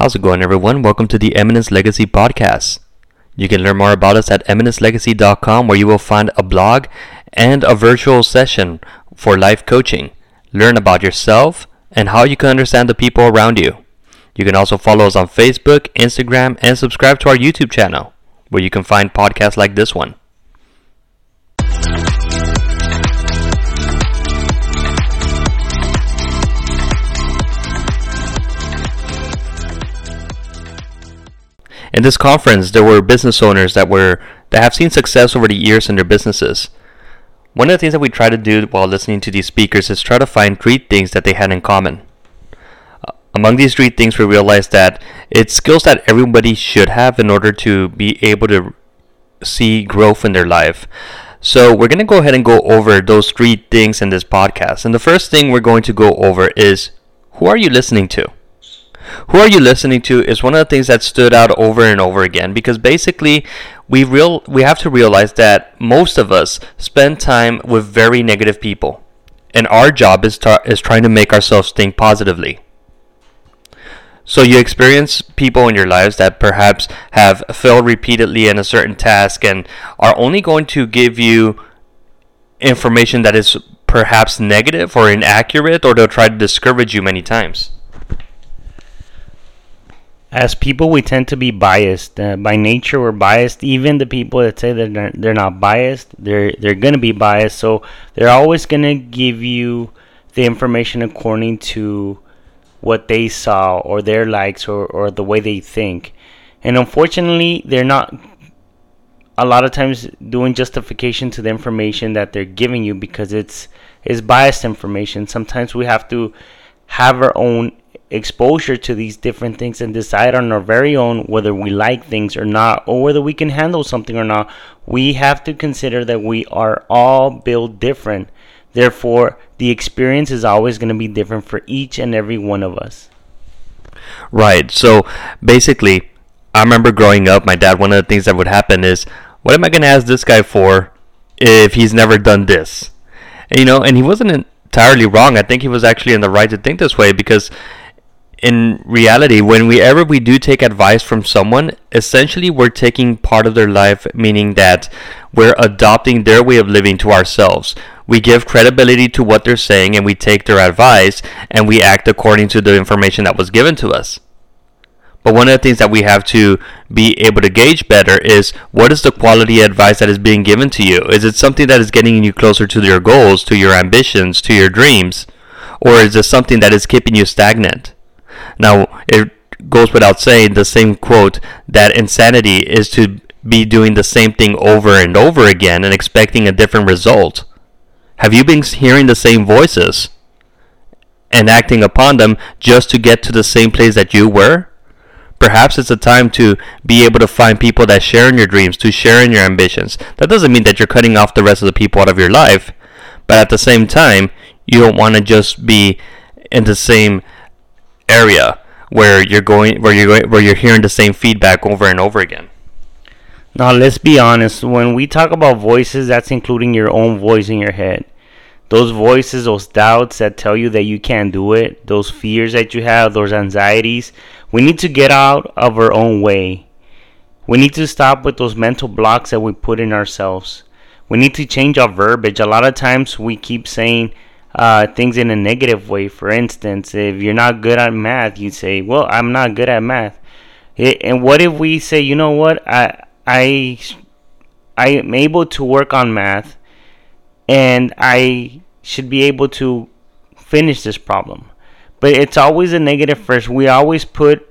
How's it going, everyone? Welcome to the Eminence Legacy Podcast. You can learn more about us at eminencelegacy.com, where you will find a blog and a virtual session for life coaching. Learn about yourself and how you can understand the people around you. You can also follow us on Facebook, Instagram, and subscribe to our YouTube channel, where you can find podcasts like this one. In this conference, there were business owners that were that have seen success over the years in their businesses. One of the things that we try to do while listening to these speakers is try to find three things that they had in common. Uh, among these three things, we realized that it's skills that everybody should have in order to be able to see growth in their life. So, we're going to go ahead and go over those three things in this podcast. And the first thing we're going to go over is who are you listening to? Who are you listening to is one of the things that stood out over and over again because basically we real we have to realize that most of us spend time with very negative people. And our job is is trying to make ourselves think positively. So you experience people in your lives that perhaps have failed repeatedly in a certain task and are only going to give you information that is perhaps negative or inaccurate or they'll try to discourage you many times as people we tend to be biased uh, by nature we're biased. Even the people that say that they're, they're not biased they're they're going to be biased. So they're always going to give you the information according to what they saw or their likes or, or the way they think. And unfortunately they're not a lot of times doing justification to the information that they're giving you because it's is biased information. Sometimes we have to have our own exposure to these different things and decide on our very own whether we like things or not or whether we can handle something or not we have to consider that we are all built different. Therefore the experience is always going to be different for each and every one of us. Right. So basically i remember growing up my dad one of the things that would happen is what am i going to ask this guy for if he's never done this? And, you know and he wasn't entirely wrong. I think he was actually in the right to think this way because in reality, when we ever we do take advice from someone, essentially we're taking part of their life, meaning that we're adopting their way of living to ourselves. We give credibility to what they're saying and we take their advice and we act according to the information that was given to us. But one of the things that we have to be able to gauge better is what is the quality advice that is being given to you? Is it something that is getting you closer to your goals, to your ambitions, to your dreams? Or is it something that is keeping you stagnant? Now, it goes without saying the same quote that insanity is to be doing the same thing over and over again and expecting a different result. Have you been hearing the same voices and acting upon them just to get to the same place that you were? Perhaps it's a time to be able to find people that share in your dreams, to share in your ambitions. That doesn't mean that you're cutting off the rest of the people out of your life, but at the same time, you don't want to just be in the same area where you're going where you're going, where you're hearing the same feedback over and over again. Now let's be honest, when we talk about voices, that's including your own voice in your head. Those voices, those doubts that tell you that you can't do it, those fears that you have, those anxieties, we need to get out of our own way. We need to stop with those mental blocks that we put in ourselves. We need to change our verbiage. A lot of times we keep saying, uh, things in a negative way. For instance, if you're not good at math, you say, "Well, I'm not good at math." It, and what if we say, "You know what? I I I am able to work on math, and I should be able to finish this problem." But it's always a negative first. We always put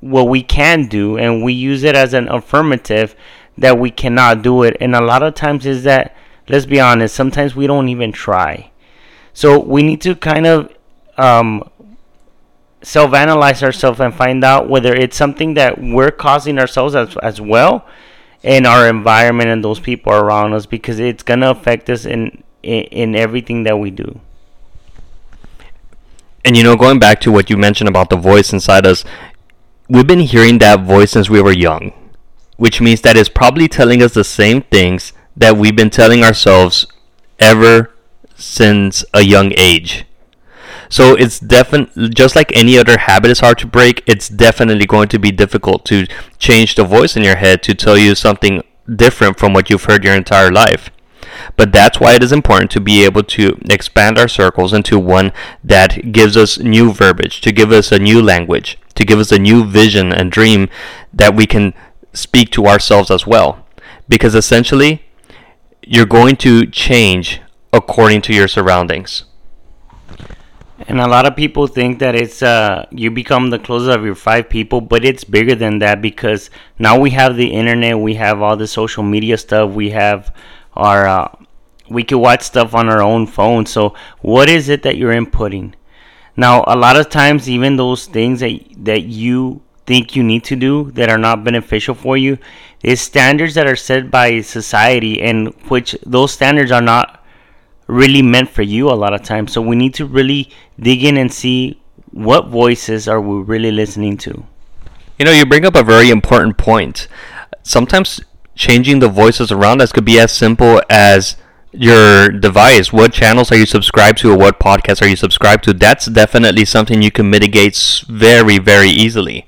what we can do, and we use it as an affirmative that we cannot do it. And a lot of times is that, let's be honest, sometimes we don't even try so we need to kind of um, self analyze ourselves and find out whether it's something that we're causing ourselves as, as well in our environment and those people around us because it's going to affect us in, in, in everything that we do. And you know, going back to what you mentioned about the voice inside us, we've been hearing that voice since we were young, which means that it's probably telling us the same things that we've been telling ourselves ever since a young age. So it's definitely just like any other habit is hard to break. It's definitely going to be difficult to change the voice in your head to tell you something different from what you've heard your entire life. But that's why it is important to be able to expand our circles into one that gives us new verbiage, to give us a new language, to give us a new vision and dream that we can speak to ourselves as well. Because essentially, you're going to change according to your surroundings. And a lot of people think that it's uh, you become the closest of your five people, but it's bigger than that because now we have the internet, we have all the social media stuff, we have our uh, we can watch stuff on our own phone. So what is it that you're inputting? Now, a lot of times, even those things that that you think you need to do that are not beneficial for you is standards that are set by society, and which those standards are not really meant for you a lot of times. So we need to really dig in and see what voices are we really listening to. You know, you bring up a very important point. Sometimes changing the voices around us could be as simple as your device. What channels are you subscribed to or what podcasts are you subscribed to? That's definitely something you can mitigate very, very easily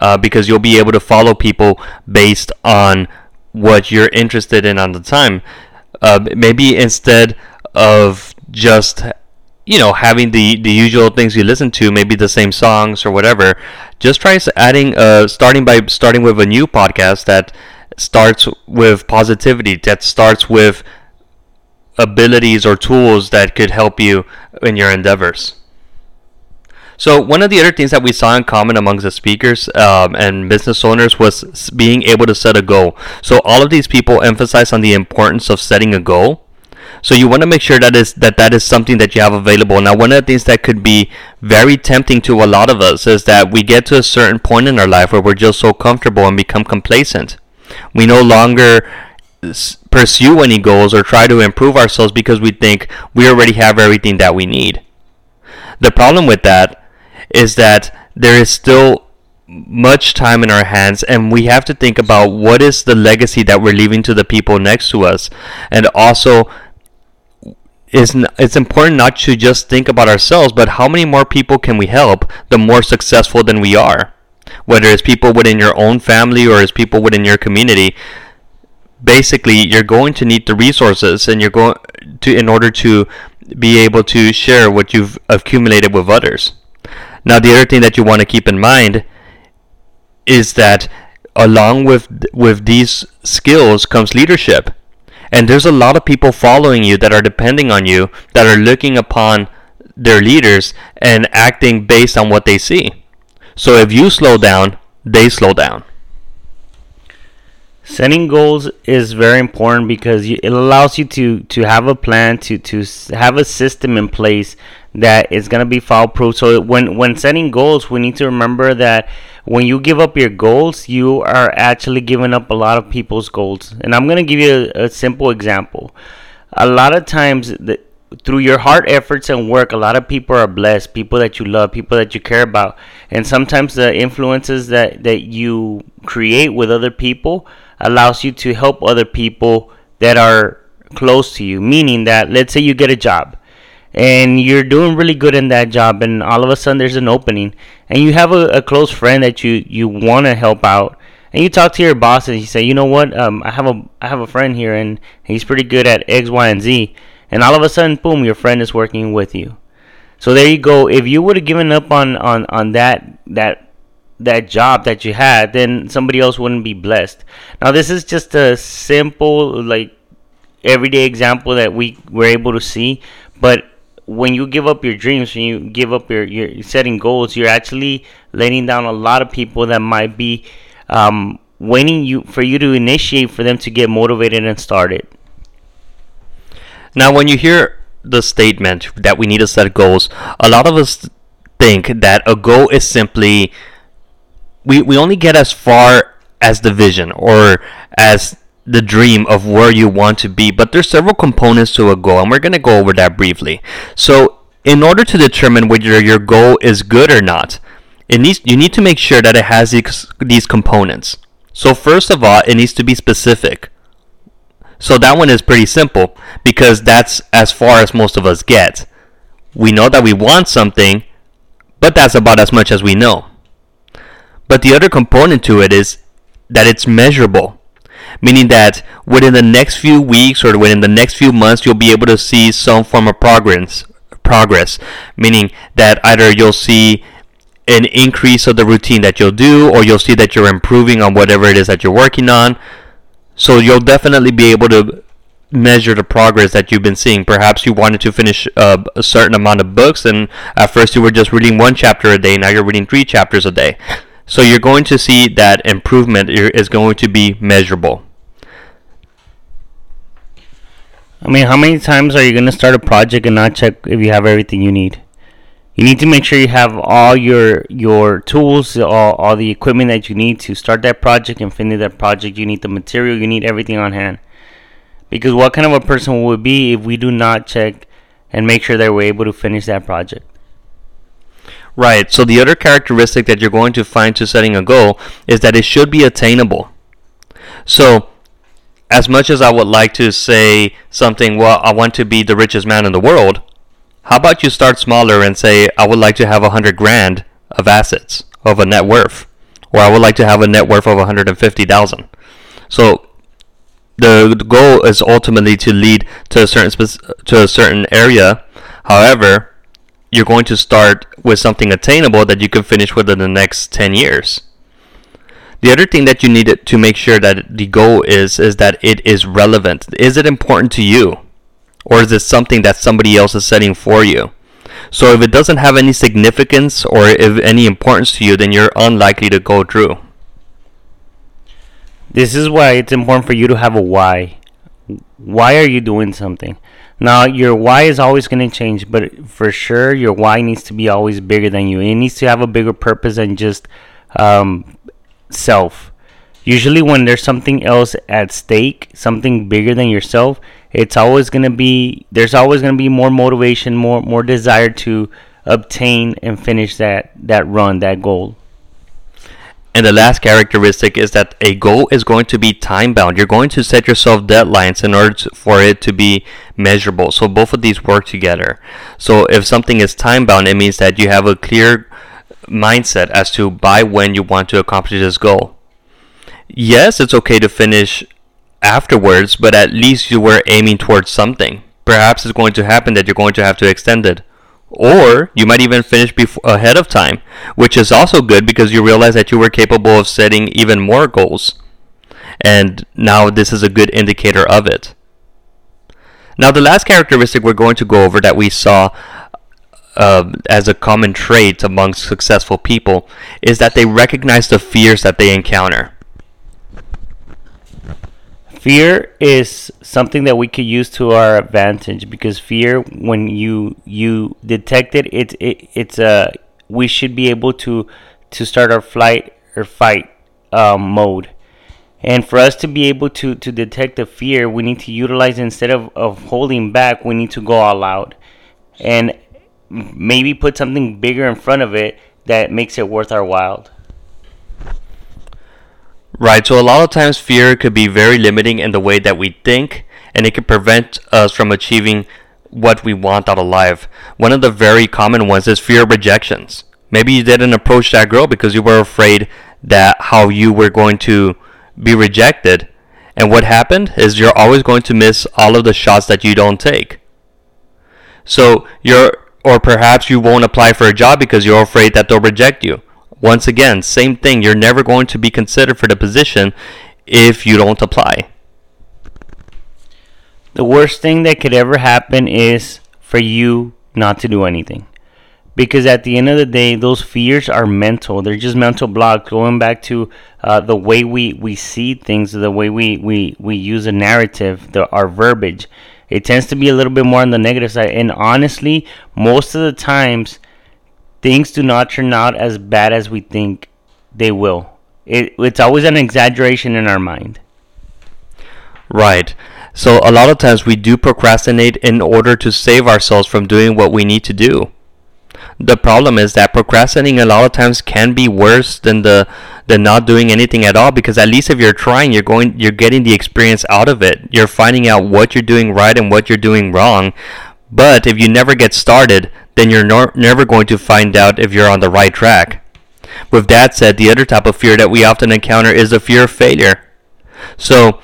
uh, because you'll be able to follow people based on what you're interested in on the time. Uh, maybe instead of just you know having the the usual things you listen to maybe the same songs or whatever just try adding uh starting by starting with a new podcast that starts with positivity that starts with abilities or tools that could help you in your endeavors. So one of the other things that we saw in common amongst the speakers um, and business owners was being able to set a goal. So all of these people emphasize on the importance of setting a goal so you want to make sure that is that that is something that you have available. Now, one of the things that could be very tempting to a lot of us is that we get to a certain point in our life where we're just so comfortable and become complacent. We no longer pursue any goals or try to improve ourselves because we think we already have everything that we need. The problem with that is that there is still much time in our hands and we have to think about what is the legacy that we're leaving to the people next to us and also it's important not to just think about ourselves, but how many more people can we help the more successful than we are? Whether it's people within your own family or it's people within your community, basically you're going to need the resources and you're going to in order to be able to share what you've accumulated with others. Now the other thing that you want to keep in mind is that along with with these skills comes leadership and there's a lot of people following you that are depending on you, that are looking upon their leaders and acting based on what they see. So if you slow down, they slow down. Setting goals is very important because it allows you to, to have a plan, to, to have a system in place that is going to be foul proof. So when, when setting goals, we need to remember that when you give up your goals, you are actually giving up a lot of people's goals. And I'm going to give you a, a, simple example. A lot of times, the, through your hard efforts and work, a lot of people are blessed, people that you love, people that you care about. And sometimes the influences that, that you create with other people allows you to help other people that are close to you. Meaning that, let's say you get a job and you're doing really good in that job and all of a sudden there's an opening and you have a, a close friend that you you want to help out and you talk to your boss and you say you know what? Um, i have a i have a friend here and he's pretty good at x y and z and all of a sudden boom your friend is working with you. So there you go. If you would have given up on on on that that that job that you had then somebody else wouldn't be blessed. Now this is just a simple like everyday example that we were able to see but when you give up your dreams, when you give up your, your setting goals, you're actually letting down a lot of people that might be um, waiting you for you to initiate for them to get motivated and started. Now, when you hear the statement that we need to set goals, a lot of us think that a goal is simply we, we only get as far as the vision or as the dream of where you want to be, but there's several components to a goal, and we're going to go over that briefly. So, in order to determine whether your goal is good or not, it needs you need to make sure that it has these, these components. So, first of all, it needs to be specific. So that one is pretty simple because that's as far as most of us get. we know that we want something, but that's about as much as we know. But the other component to it is that it's measurable, meaning that within the next few weeks or within the next few months, you'll be able to see some form of progress. Progress, meaning that either you'll see an increase of the routine that you'll do, or you'll see that you're improving on whatever it is that you're working on. So you'll definitely be able to measure the progress that you've been seeing. Perhaps you wanted to finish uh, a certain amount of books, and at first you were just reading one chapter a day. Now you're reading three chapters a day. So you're going to see that improvement is going to be measurable. I mean, how many times are you going to start a project and not check if you have everything you need? You need to make sure you have all your your tools, all, all the equipment that you need to start that project and finish that project. You need the material, you need everything on hand. Because what kind of a person would be if we do not check and make sure that we're able to finish that project? Right. So the other characteristic that you're going to find to setting a goal is that it should be attainable. So as much as I would like to say something, well, I want to be the richest man in the world, how about you start smaller and say, I would like to have a hundred grand of assets, of a net worth, or I would like to have a net worth of 150,000. So the, the goal is ultimately to lead to a certain to a certain area. However, you're going to start with something attainable that you can finish within the next 10 years. The other thing that you need to make sure that the goal is is that it is relevant. Is it important to you? Or is it something that somebody else is setting for you? So if it doesn't have any significance or if any importance to you, then you're unlikely to go through. This is why it's important for you to have a why. Why are you doing something? Now, your why is always going to change, but for sure, your why needs to be always bigger than you. It needs to have a bigger purpose than just um, self. Usually, when there's something else at stake, something bigger than yourself, it's always going to be there's always going to be more motivation, more more desire to obtain and finish that that run, that goal. And the last characteristic is that a goal is going to be time bound. You're going to set yourself deadlines in order to, for it to be measurable. So both of these work together. So if something is time bound, it means that you have a clear mindset as to by when you want to accomplish this goal. Yes, it's okay to finish afterwards, but at least you were aiming towards something. Perhaps it's going to happen that you're going to have to extend it or you might even finish before, ahead of time, which is also good because you realize that you were capable of setting even more goals. And now this is a good indicator of it. Now, the last characteristic we're going to go over that we saw uh, as a common trait amongst successful people is that they recognize the fears that they encounter. fear is something that we could use to our advantage because fear when you you detect it it, it it's a we should be able to to start our flight or fight um, mode and for us to be able to to detect the fear we need to utilize instead of, of holding back we need to go all out and maybe put something bigger in front of it that makes it worth our while Right, so a lot of times fear could be very limiting in the way that we think, and it can prevent us from achieving what we want out of life. One of the very common ones is fear of rejections. Maybe you didn't approach that girl because you were afraid that how you were going to be rejected. And what happened is you're always going to miss all of the shots that you don't take. So you're or perhaps you won't apply for a job because you're afraid that they'll reject you. Once again, same thing. You're never going to be considered for the position if you don't apply. The worst thing that could ever happen is for you not to do anything. Because at the end of the day, those fears are mental. They're just mental blocks. Going back to uh, the way we, we see things, the way we, we, we use a narrative, the, our verbiage, it tends to be a little bit more on the negative side. And honestly, most of the times, things do not turn out as bad as we think they will. It, it's always an exaggeration in our mind. Right. So a lot of times we do procrastinate in order to save ourselves from doing what we need to do. The problem is that procrastinating a lot of times can be worse than the than not doing anything at all because at least if you're trying you're going you're getting the experience out of it. You're finding out what you're doing right and what you're doing wrong But if you never get started, then you're never going to find out if you're on the right track. With that said, the other type of fear that we often encounter is the fear of failure. So,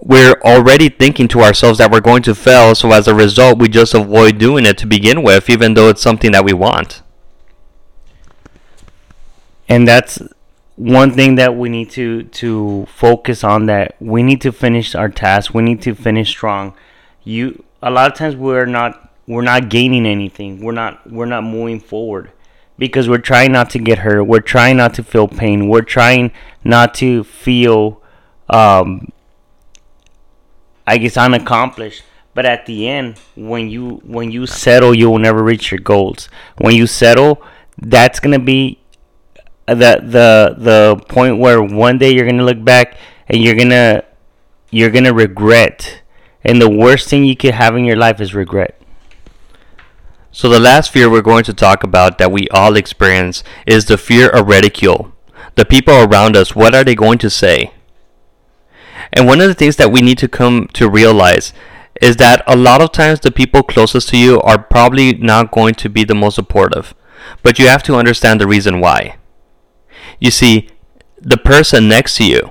we're already thinking to ourselves that we're going to fail, so as a result, we just avoid doing it to begin with, even though it's something that we want. And that's one thing that we need to to focus on that we need to finish our task we need to finish strong you a lot of times we're not we're not gaining anything we're not we're not moving forward because we're trying not to get hurt we're trying not to feel pain we're trying not to feel um i guess unaccomplished. But at the end when you when you settle you will never reach your goals. When you settle that's to be the the the point where one day you're gonna look back and you're gonna you're gonna regret. And the worst thing you could have in your life is regret. So the last fear we're going to talk about that we all experience is the fear of ridicule. The people around us what are they going to say and one of the things that we need to come to realize is that a lot of times the people closest to you are probably not going to be the most supportive but you have to understand the reason why you see, the person next to you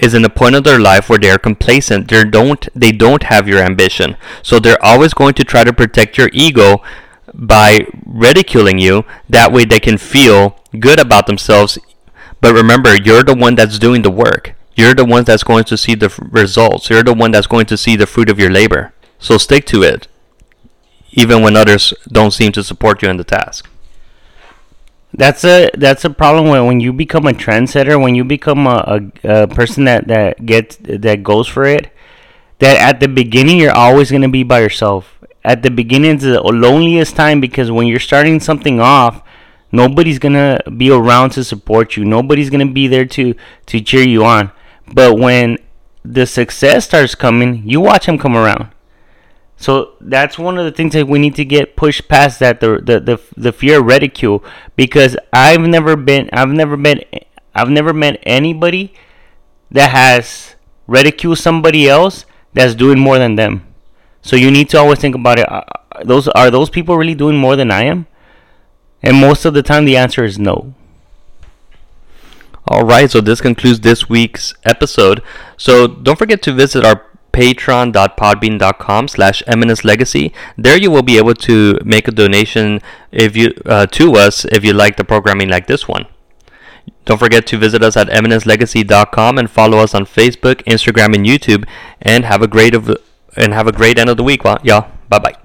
is in a point of their life where they are complacent. They don't they don't have your ambition. So they're always going to try to protect your ego by ridiculing you. That way they can feel good about themselves. But remember, you're the one that's doing the work. You're the one that's going to see the results. You're the one that's going to see the fruit of your labor. So stick to it, even when others don't seem to support you in the task. That's a that's a problem when, when you become a trendsetter, when you become a, a, a person that, that gets that goes for it. That at the beginning you're always gonna be by yourself. At the beginning is the loneliest time because when you're starting something off, nobody's gonna be around to support you. Nobody's gonna be there to to cheer you on. But when the success starts coming, you watch them come around. So that's one of the things that we need to get pushed past that the the the, the fear of ridicule because I've never been I've never met I've never met anybody that has ridiculed somebody else that's doing more than them. So you need to always think about it. Are Those are those people really doing more than I am? And most of the time, the answer is no. All right, so this concludes this week's episode. So don't forget to visit our patreon.podbean.com slash legacy. There you will be able to make a donation if you uh, to us if you like the programming like this one. Don't forget to visit us at eminencelegacy.com and follow us on facebook instagram and youtube. And have a great of and have a great end of the week y'all. Bye bye